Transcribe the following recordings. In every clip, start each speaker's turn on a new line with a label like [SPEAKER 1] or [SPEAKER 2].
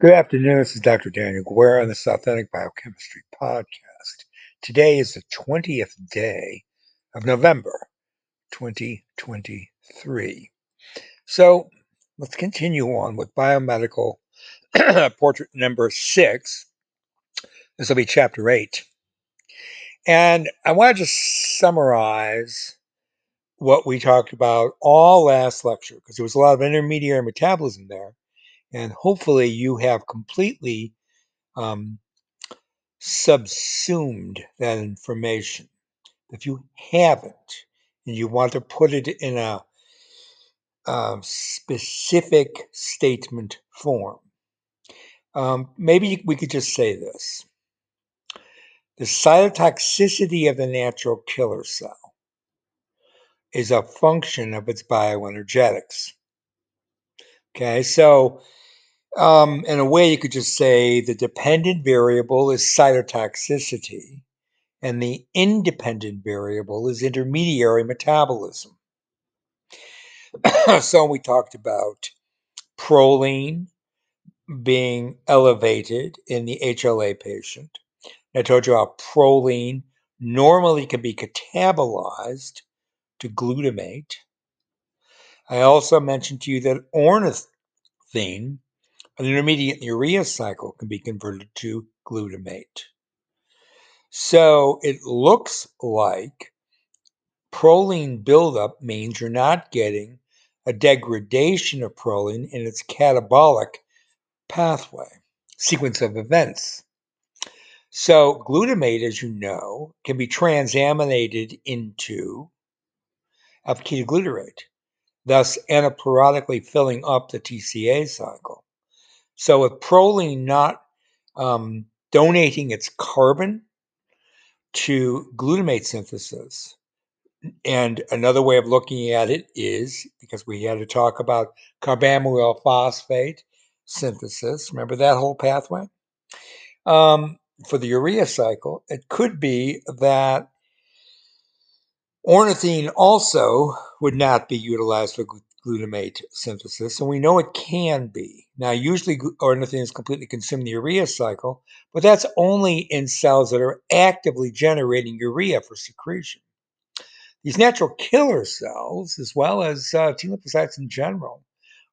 [SPEAKER 1] Good afternoon. This is Dr. Daniel Guerra on this Authentic Biochemistry podcast. Today is the 20th day of November 2023. So let's continue on with biomedical portrait number six. This will be chapter eight. And I want to just summarize what we talked about all last lecture because there was a lot of intermediary metabolism there. And hopefully you have completely um, subsumed that information. If you haven't, and you want to put it in a, a specific statement form, um, maybe we could just say this. The cytotoxicity of the natural killer cell is a function of its bioenergetics. Okay, so um, in a way, you could just say the dependent variable is cytotoxicity, and the independent variable is intermediary metabolism. so we talked about proline being elevated in the HLH patient. I told you how proline normally can be catabolized to glutamate. I also mentioned to you that ornithine an intermediate in the urea cycle can be converted to glutamate. So it looks like proline buildup means you're not getting a degradation of proline in its catabolic pathway, sequence of events. So glutamate, as you know, can be transaminated into alpha ketoglutarate, thus anaplerotically filling up the TCA cycle. So with proline not um, donating its carbon to glutamate synthesis, and another way of looking at it is because we had to talk about carbamyl phosphate synthesis. Remember that whole pathway? Um, for the urea cycle, it could be that ornithine also would not be utilized for glutamate synthesis, and we know it can be. Now, usually ornithine is completely consumed in the urea cycle, but that's only in cells that are actively generating urea for secretion. These natural killer cells, as well as uh, T lymphocytes in general,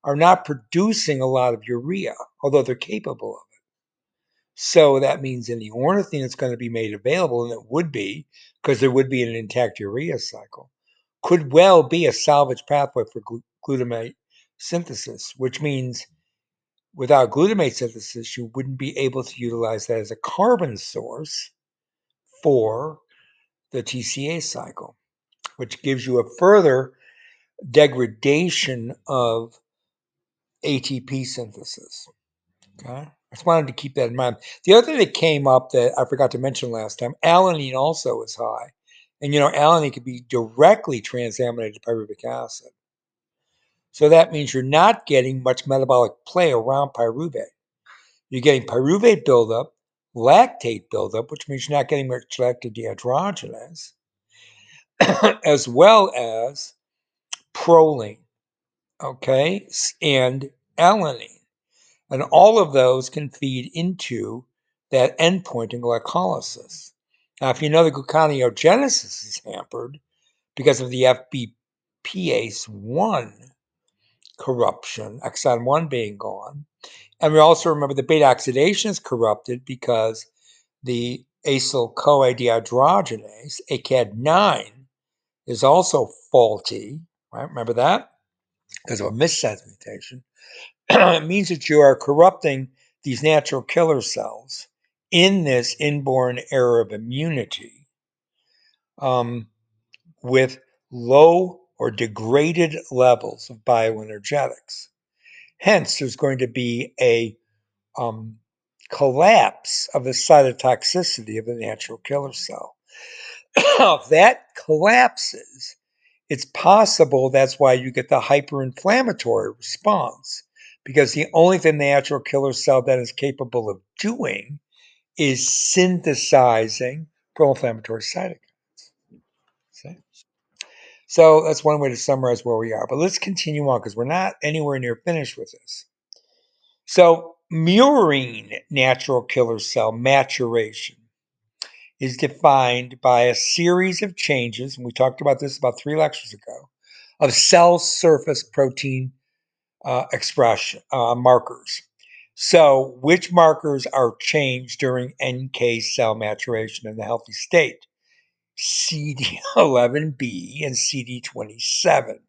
[SPEAKER 1] are not producing a lot of urea, although they're capable of it. So that means any ornithine that's going to be made available, and it would be because there would be an intact urea cycle, could well be a salvage pathway for glutamate synthesis, which means without glutamate synthesis, you wouldn't be able to utilize that as a carbon source for the TCA cycle, which gives you a further degradation of ATP synthesis. Okay. I just wanted to keep that in mind. The other thing that came up that I forgot to mention last time, alanine also is high. And you know, alanine can be directly transaminated to pyruvic acid. So that means you're not getting much metabolic play around pyruvate. You're getting pyruvate buildup, lactate buildup, which means you're not getting much lactate dehydrogenase, as well as proline, okay, and alanine. And all of those can feed into that endpoint in glycolysis. Now, if you know the gluconeogenesis is hampered because of the FBPase 1 corruption, exon 1 being gone. And we also remember the beta oxidation is corrupted because the acyl CoA dehydrogenase, ACAD9, is also faulty. Right? Remember that? Because of a missense mutation. it means that you are corrupting these natural killer cells in this inborn error of immunity um, with low or degraded levels of bioenergetics. Hence, there's going to be a um, collapse of the cytotoxicity of the natural killer cell. if that collapses, it's possible that's why you get the hyperinflammatory response, because the only thing the natural killer cell then is capable of doing is synthesizing pro-inflammatory cytokines. See? So that's one way to summarize where we are. But let's continue on because we're not anywhere near finished with this. So murine natural killer cell maturation is defined by a series of changes, and we talked about this about three lectures ago, of cell surface protein uh, expression uh, markers. So, which markers are changed during NK cell maturation in the healthy state? CD11B and CD27.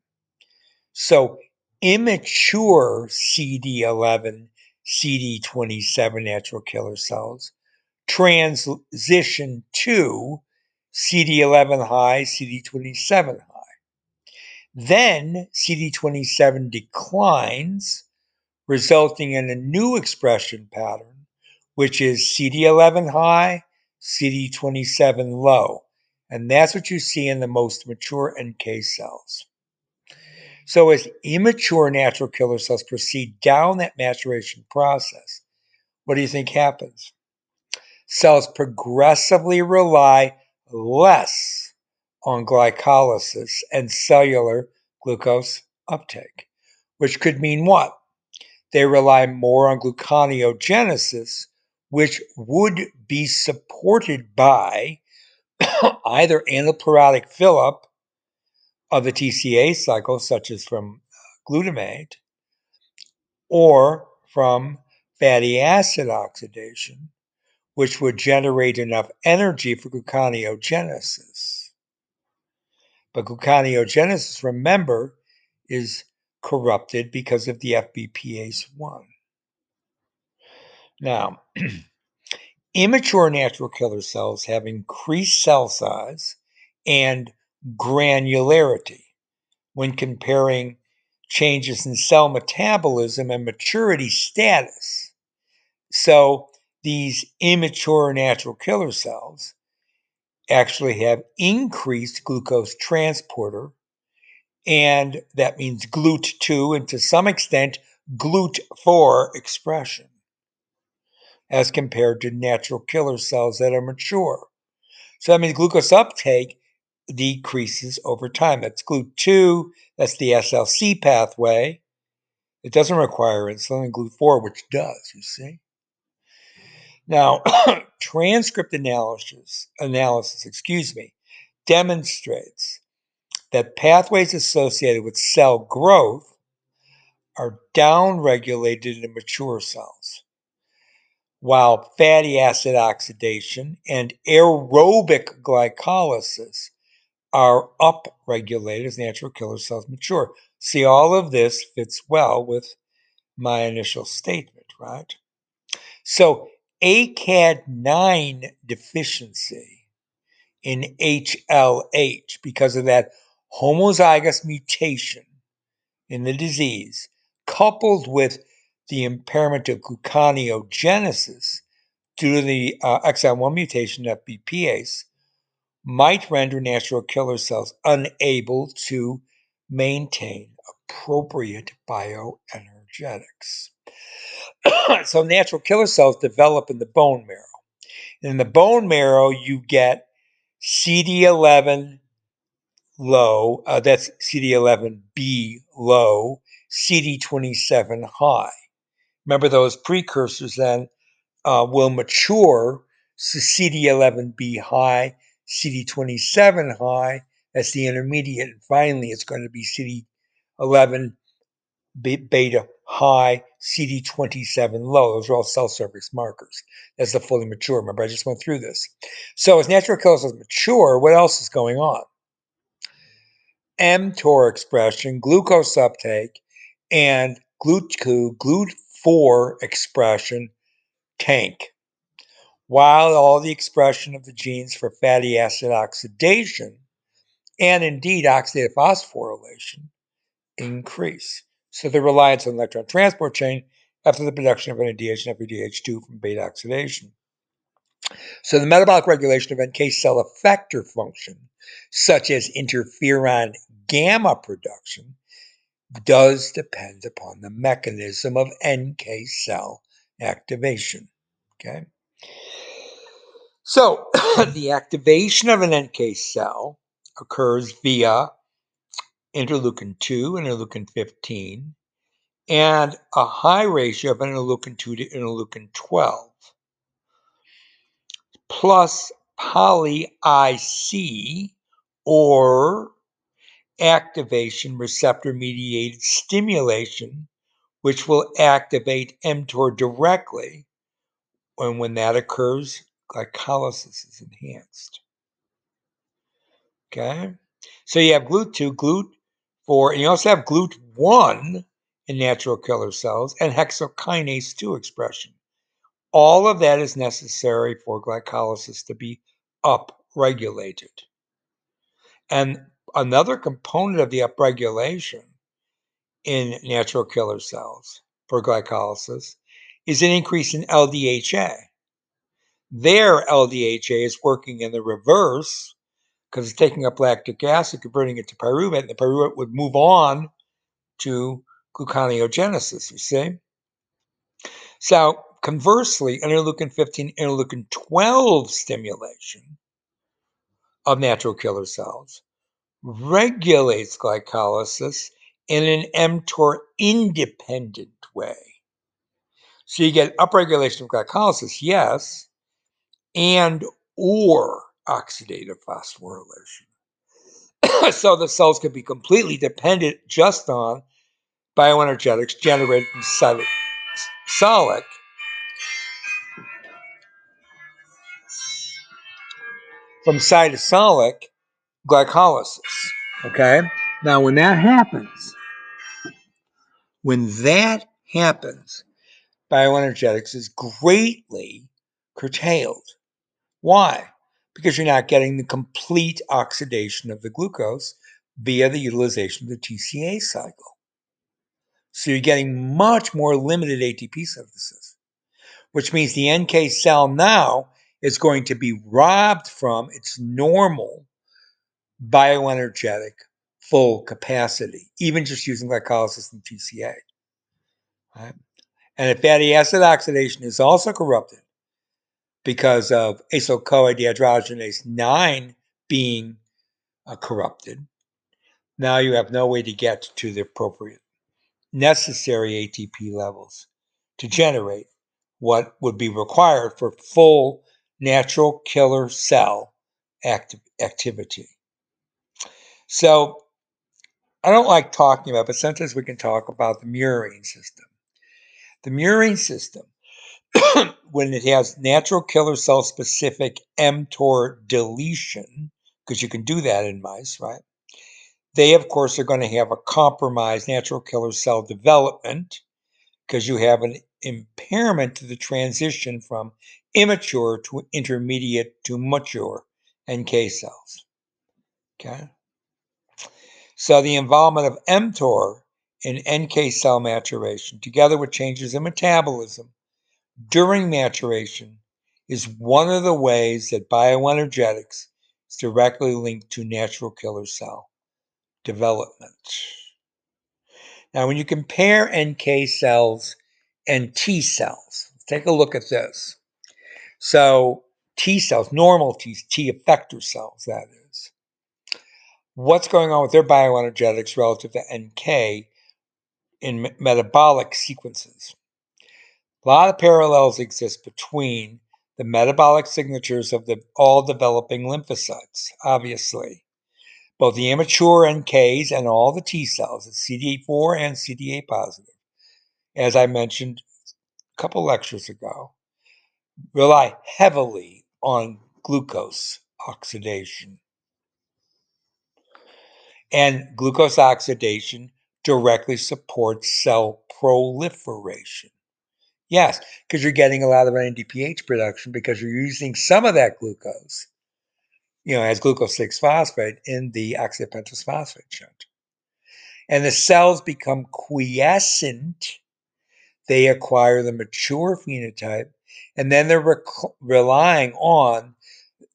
[SPEAKER 1] So, immature CD11, CD27 natural killer cells transition to CD11 high, CD27 high. Then CD27 declines, resulting in a new expression pattern, which is CD11 high, CD27 low. And that's what you see in the most mature NK cells. So, as immature natural killer cells proceed down that maturation process, what do you think happens? Cells progressively rely less on glycolysis and cellular glucose uptake, which could mean what? They rely more on gluconeogenesis, which would be supported by either anaplerotic fill-up of the TCA cycle, such as from uh, glutamate, or from fatty acid oxidation, which would generate enough energy for gluconeogenesis. But gluconeogenesis, remember, is corrupted because of the FBPase 1. Now, immature natural killer cells have increased cell size and granularity when comparing changes in cell metabolism and maturity status. So, these immature natural killer cells actually have increased glucose transporter, and that means GLUT2 and to some extent GLUT4 expression as compared to natural killer cells that are mature. So that means glucose uptake decreases over time. That's GLUT2, that's the SLC pathway. It doesn't require insulin, and GLUT4, which does, you see. Now, transcript analysis, analysis, excuse me, demonstrates that pathways associated with cell growth are downregulated in mature cells, while fatty acid oxidation and aerobic glycolysis are upregulated as natural killer cells mature. See, all of this fits well with my initial statement, right? So ACAD9 deficiency in HLH because of that homozygous mutation in the disease, coupled with the impairment of gluconeogenesis due to the uh, exon 1 mutation of FBPase, might render natural killer cells unable to maintain appropriate bioenergetics. so natural killer cells develop in the bone marrow. In the bone marrow, you get CD11 low, uh, that's CD11B low, CD27 high. Remember, those precursors then uh, will mature to CD11B high, CD27 high, that's the intermediate, and finally it's going to be CD11 beta high, CD27 low. Those are all cell surface markers. That's the fully mature. Remember, I just went through this. So as natural killer cells mature, what else is going on? mTOR expression, glucose uptake, and GLUT2, GLUT4 expression tank. While all the expression of the genes for fatty acid oxidation and indeed oxidative phosphorylation increase. So the reliance on electron transport chain after the production of NADH and FADH2 from beta oxidation. So the metabolic regulation of NK cell effector function, such as interferon gamma production, does depend upon the mechanism of NK cell activation. Okay. So the activation of an NK cell occurs via interleukin 2, interleukin 15, and a high ratio of interleukin 2 to interleukin 12, plus poly IC or activation receptor mediated stimulation, which will activate mTOR directly. And when that occurs, glycolysis is enhanced. Okay? So you have GLUT2, GLUT4, and you also have GLUT1 in natural killer cells and hexokinase 2 expression. All of that is necessary for glycolysis to be upregulated. And another component of the upregulation in natural killer cells for glycolysis is an increase in LDHA. Their LDHA is working in the reverse because it's taking up lactic acid, converting it to pyruvate, and the pyruvate would move on to gluconeogenesis, you see? So, conversely, interleukin 15, interleukin 12 stimulation of natural killer cells regulates glycolysis in an mTOR independent way. So you get upregulation of glycolysis, yes, and or oxidative phosphorylation. so the cells could be completely dependent just on bioenergetics generated from cytosolic from cytosolic glycolysis. Okay? Now when that happens, when that happens, bioenergetics is greatly curtailed. Why? Because you're not getting the complete oxidation of the glucose via the utilization of the TCA cycle. So you're getting much more limited ATP synthesis, which means the NK cell now is going to be robbed from its normal bioenergetic full capacity, even just using glycolysis and TCA. Right? And if fatty acid oxidation is also corrupted because of acyl CoA dehydrogenase 9 being uh, corrupted, now you have no way to get to the appropriate necessary ATP levels to generate what would be required for full natural killer cell acti- activity. So I don't like talking about, but sometimes we can talk about the murine system. The murine system, when it has natural killer cell specific mTOR deletion, because you can do that in mice, right? They, of course, are going to have a compromised natural killer cell development because you have an impairment to the transition from immature to intermediate to mature NK cells. Okay. So the involvement of mTOR in NK cell maturation, together with changes in metabolism during maturation, is one of the ways that bioenergetics is directly linked to natural killer cell development. Now, when you compare NK cells and T cells, take a look at this. So, T cells, normal T, T effector cells, that is. What's going on with their bioenergetics relative to NK in metabolic sequences? A lot of parallels exist between the metabolic signatures of the all developing lymphocytes, obviously both the immature NKs and all the T cells, CD4 and CD8 positive, as I mentioned a couple lectures ago, rely heavily on glucose oxidation. And glucose oxidation directly supports cell proliferation. Yes, because you're getting a lot of NADPH production because you're using some of that glucose you know, as glucose 6 phosphate in the oxidopentose phosphate shunt. And the cells become quiescent. They acquire the mature phenotype, and then they're rec- relying on,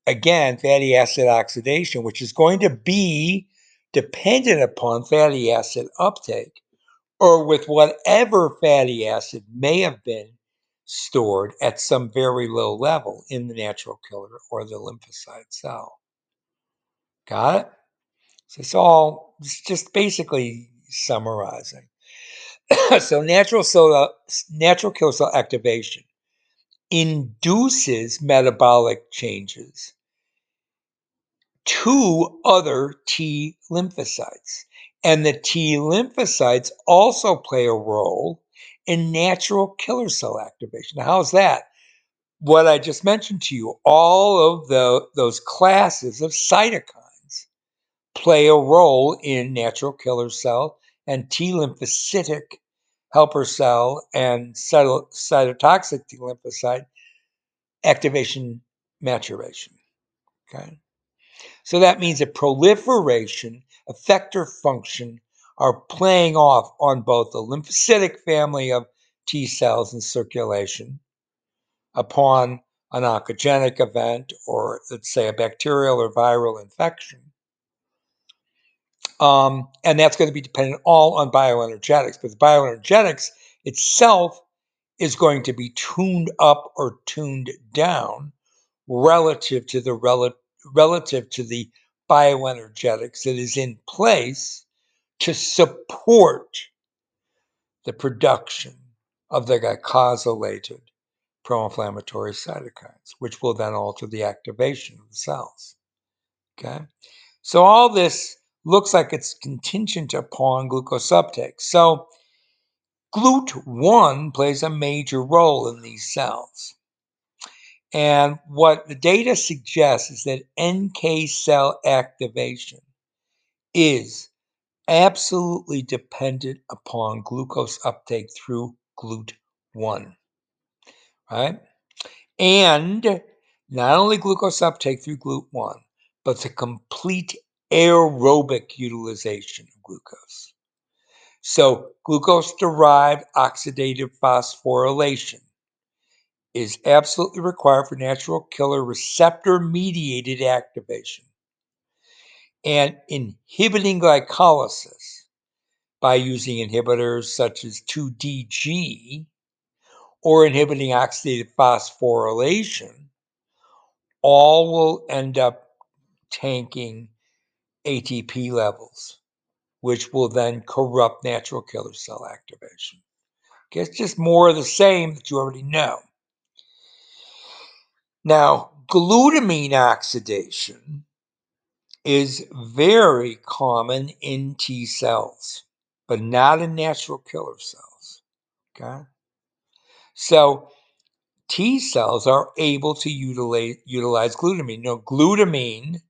[SPEAKER 1] again, fatty acid oxidation, which is going to be dependent upon fatty acid uptake or with whatever fatty acid may have been stored at some very low level in the natural killer or the lymphocyte cell. Got it? So it's all it's just basically summarizing. so natural cell, natural killer cell activation induces metabolic changes to other T lymphocytes. And the T lymphocytes also play a role in natural killer cell activation. Now, how's that? What I just mentioned to you, all of the, those classes of cytokines play a role in natural killer cell and T lymphocytic helper cell and cytotoxic T lymphocyte activation maturation. Okay. So that means that proliferation, effector function are playing off on both the lymphocytic family of T cells in circulation upon an oncogenic event or let's say a bacterial or viral infection. Um, and that's going to be dependent all on bioenergetics, but the bioenergetics itself is going to be tuned up or tuned down relative to the rel- relative to the bioenergetics that is in place to support the production of the glycosylated pro-inflammatory cytokines, which will then alter the activation of the cells. Okay, so all this looks like it's contingent upon glucose uptake. So GLUT1 plays a major role in these cells. And what the data suggests is that NK cell activation is absolutely dependent upon glucose uptake through GLUT1, right? And not only glucose uptake through GLUT1, but the complete aerobic utilization of glucose. So, glucose derived oxidative phosphorylation is absolutely required for natural killer receptor mediated activation. And inhibiting glycolysis by using inhibitors such as 2DG or inhibiting oxidative phosphorylation all will end up tanking ATP levels, which will then corrupt natural killer cell activation. Okay, it's just more of the same that you already know. Now, glutamine oxidation is very common in T cells, but not in natural killer cells. Okay? So, T cells are able to utilize, utilize glutamine. Now, glutamine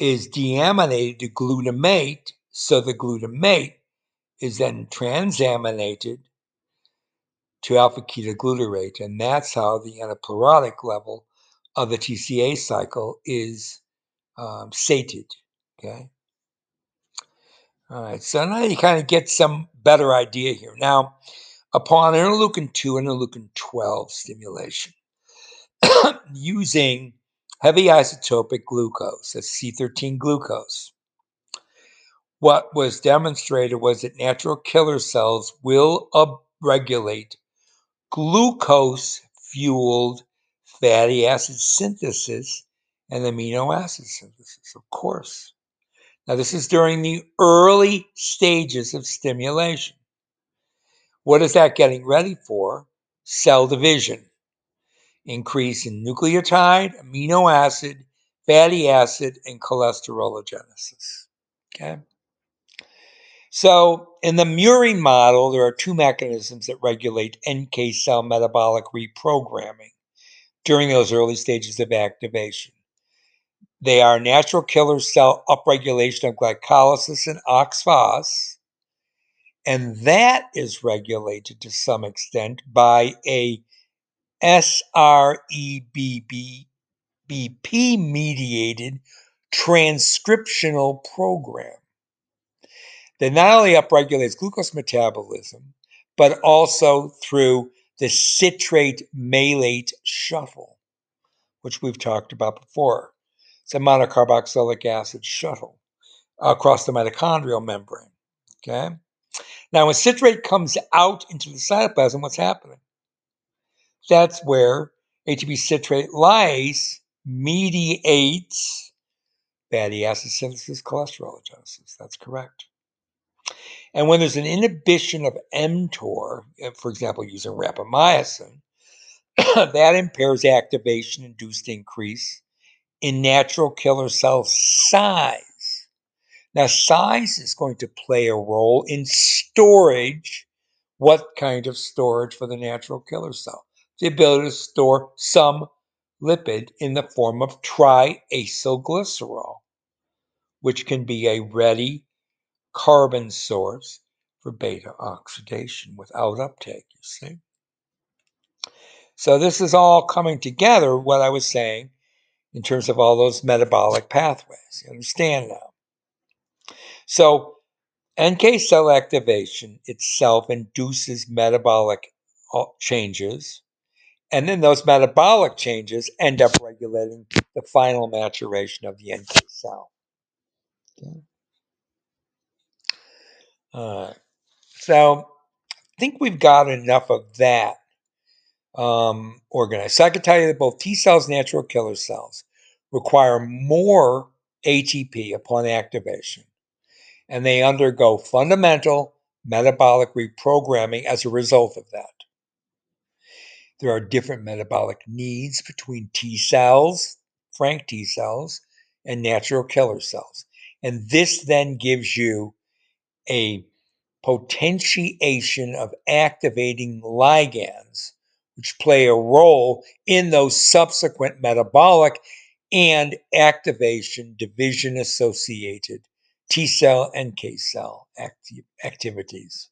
[SPEAKER 1] is deaminated to glutamate, so the glutamate is then transaminated to alpha ketoglutarate, and that's how the anaplerotic level of the TCA cycle is um, sated. Okay. All right, so now you kind of get some better idea here. Now, upon interleukin 2 and interleukin 12 stimulation, using heavy isotopic glucose, that's C13 glucose, what was demonstrated was that natural killer cells will upregulate glucose fueled fatty acid synthesis and amino acid synthesis, of course. Now, this is during the early stages of stimulation. What is that getting ready for? Cell division, increase in nucleotide, amino acid, fatty acid, and cholesterologenesis. Okay. So, in the murine model, there are two mechanisms that regulate NK cell metabolic reprogramming during those early stages of activation. They are natural killer cell upregulation of glycolysis and OXPHOS, and that is regulated to some extent by a SREBB BP mediated transcriptional program that not only upregulates glucose metabolism, but also through the citrate malate shuttle, which we've talked about before. It's a monocarboxylic acid shuttle across the mitochondrial membrane. Okay. Now, when citrate comes out into the cytoplasm, what's happening? That's where ATP citrate lyase mediates fatty acid synthesis, cholesterologenesis. That's correct. And when there's an inhibition of mTOR, uh, for example, using rapamycin, that impairs activation induced increase in natural killer cell size. Now, size is going to play a role in storage. What kind of storage for the natural killer cell? The ability to store some lipid in the form of triacylglycerol, which can be a ready carbon source for beta oxidation without uptake, you see. So this is all coming together, what I was saying, in terms of all those metabolic pathways. You understand now? So NK cell activation itself induces metabolic uh, changes, and then those metabolic changes end up regulating the final maturation of the NK cell. Okay. Right. So I think we've got enough of that um, organized. So I can tell you that both T cells and natural killer cells require more ATP upon activation, and they undergo fundamental metabolic reprogramming as a result of that. There are different metabolic needs between T cells, frank T cells, and natural killer cells. And this then gives you a potentiation of activating ligands, which play a role in those subsequent metabolic and activation division associated T cell and K cell acti- activities.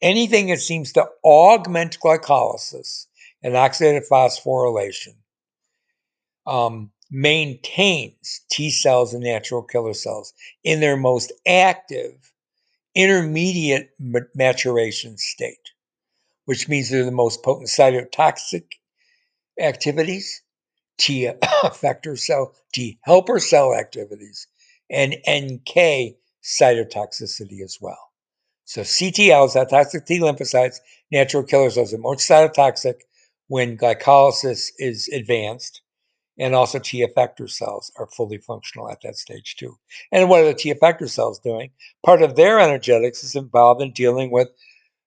[SPEAKER 1] Anything that seems to augment glycolysis and oxidative phosphorylation um, maintains T cells and natural killer cells in their most active intermediate maturation state, which means they're the most potent cytotoxic activities, T effector cell, T helper cell activities, and NK cytotoxicity as well. So CTLs, cytotoxic T lymphocytes, natural killer cells, are most cytotoxic when glycolysis is advanced, and also T effector cells are fully functional at that stage too. And what are the T effector cells doing? Part of their energetics is involved in dealing with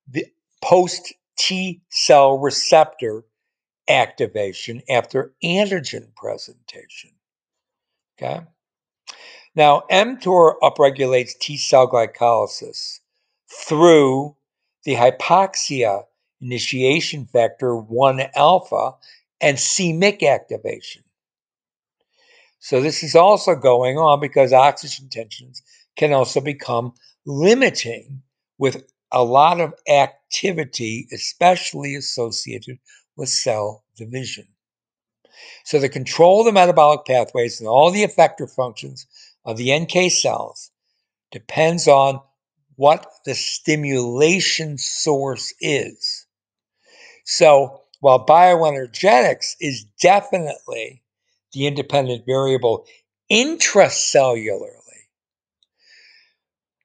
[SPEAKER 1] the post T cell receptor activation after antigen presentation. Okay. Now, mTOR upregulates T cell glycolysis through the hypoxia initiation factor 1 alpha and c-MYC activation. So this is also going on because oxygen tensions can also become limiting with a lot of activity, especially associated with cell division. So the control of the metabolic pathways and all the effector functions of the NK cells depends on what the stimulation source is. So while bioenergetics is definitely the independent variable intracellularly,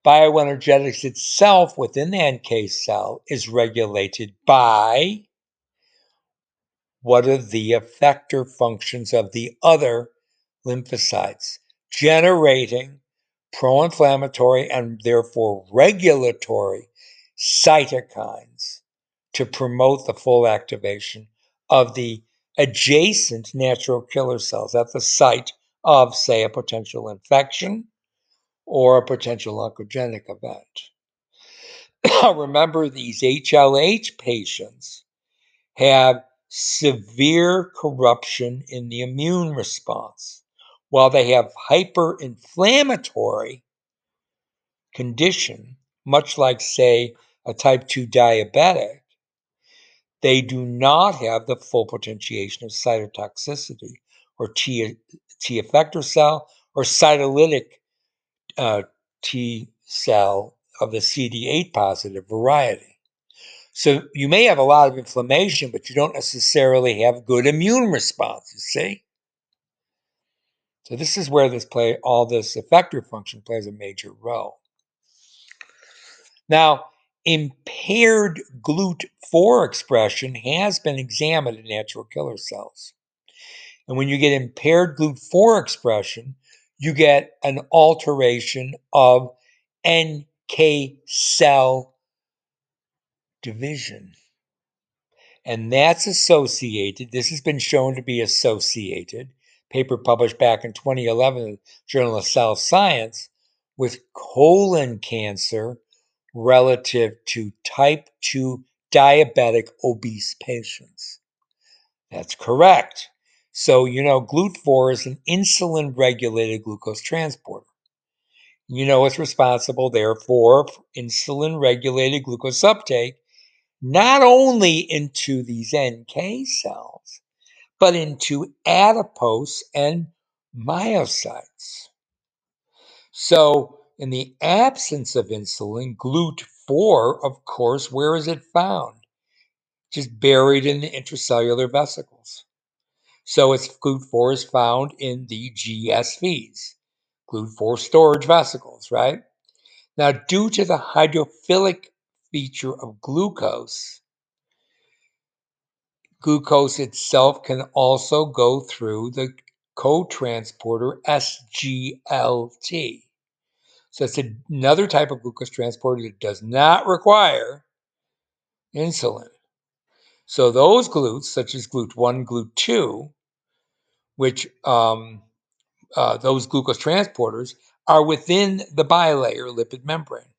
[SPEAKER 1] bioenergetics itself within the NK cell is regulated by what are the effector functions of the other lymphocytes, generating pro inflammatory and therefore regulatory cytokines to promote the full activation of the adjacent natural killer cells at the site of, say, a potential infection or a potential oncogenic event. Remember, these HLH patients have severe corruption in the immune response. While they have hyperinflammatory condition, much like, say, a type 2 diabetic, they do not have the full potentiation of cytotoxicity or T, T effector cell or cytolytic uh, T cell of the CD8 positive variety. So you may have a lot of inflammation, but you don't necessarily have good immune response, you see? So this is where this play all this effector function plays a major role. Now, impaired GLUT4 expression has been examined in natural killer cells. And when you get impaired GLUT4 expression, you get an alteration of NK cell division. And that's associated, this has been shown to be associated, paper published back in 2011 in the Journal of Cell Science, with colon cancer relative to type 2 diabetic obese patients. That's correct. So, you know, GLUT4 is an insulin regulated glucose transporter. You know, it's responsible, therefore, for insulin regulated glucose uptake, not only into these NK cells, but into adipose and myocytes. So, in the absence of insulin, GLUT4, of course, where is it found? Just buried in the intracellular vesicles. So its GLUT4 is found in the GSVs, GLUT4 storage vesicles, right? Now, due to the hydrophilic feature of glucose, glucose itself can also go through the co-transporter SGLT. So it's another type of glucose transporter that does not require insulin. So those GLUTs, such as GLUT1, GLUT2, which um, uh, those glucose transporters are within the bilayer lipid membrane.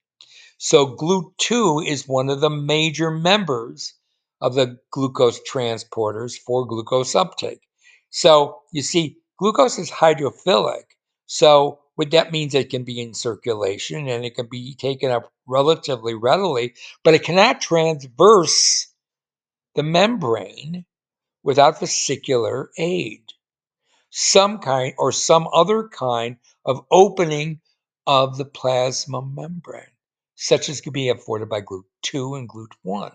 [SPEAKER 1] So GLUT2 is one of the major members of the glucose transporters for glucose uptake. So you see, glucose is hydrophilic. So what that means it can be in circulation and it can be taken up relatively readily, but it cannot transverse the membrane without vesicular aid some kind or some other kind of opening of the plasma membrane, such as could be afforded by GLUT2 and GLUT1.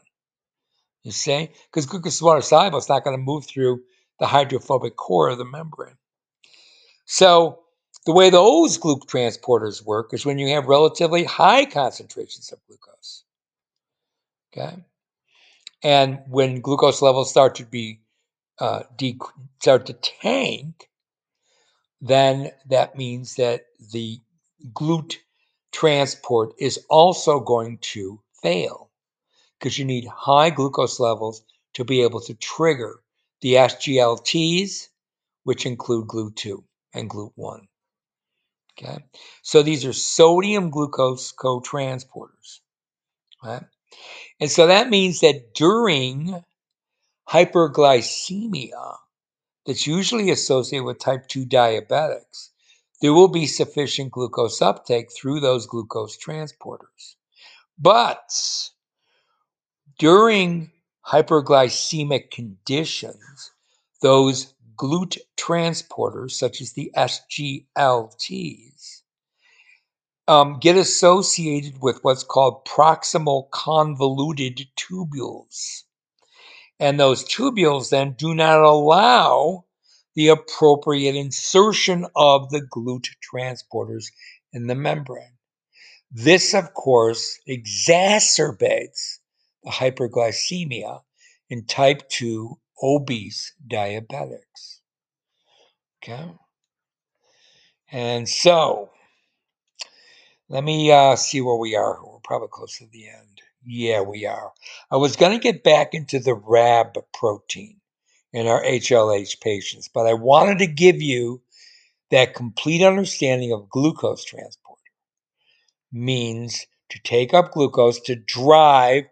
[SPEAKER 1] You see? Because glucose is water soluble, it's not going to move through the hydrophobic core of the membrane. So, the way those glucose transporters work is when you have relatively high concentrations of glucose. Okay? And when glucose levels start to be uh, de- start to tank, then that means that the GLUT transport is also going to fail because you need high glucose levels to be able to trigger the SGLTs, which include GLUT2 and GLUT1. Okay, so these are sodium glucose co-transporters. Right? And so that means that during hyperglycemia, that's usually associated with type 2 diabetics, there will be sufficient glucose uptake through those glucose transporters. But during hyperglycemic conditions, those GLUT transporters, such as the SGLTs, um, get associated with what's called proximal convoluted tubules. And those tubules then do not allow the appropriate insertion of the GLUT transporters in the membrane. This, of course, exacerbates the hyperglycemia in type 2 obese diabetics. Okay. And so, let me uh, see where we are. We're probably close to the end. Yeah, we are. I was going to get back into the RAB protein in our HLH patients, but I wanted to give you that complete understanding of glucose transport means to take up glucose to drive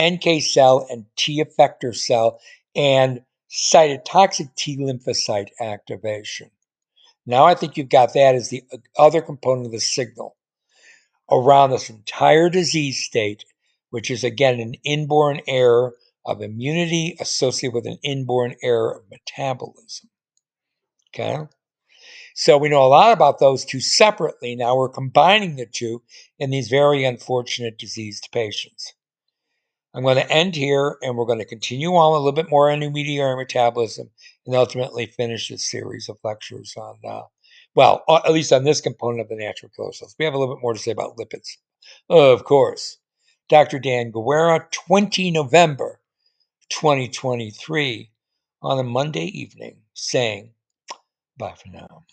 [SPEAKER 1] NK cell and T effector cell and cytotoxic T lymphocyte activation. Now I think you've got that as the uh, other component of the signal around this entire disease state which is again an inborn error of immunity associated with an inborn error of metabolism. Okay? So we know a lot about those two separately. Now we're combining the two in these very unfortunate diseased patients. I'm going to end here and we're going to continue on a little bit more on intermediary metabolism and ultimately finish this series of lectures on, uh, well, at least on this component of the natural killer cells. We have a little bit more to say about lipids, of course. Dr. Dan Guerra, 20 November 2023, on a Monday evening, saying bye for now.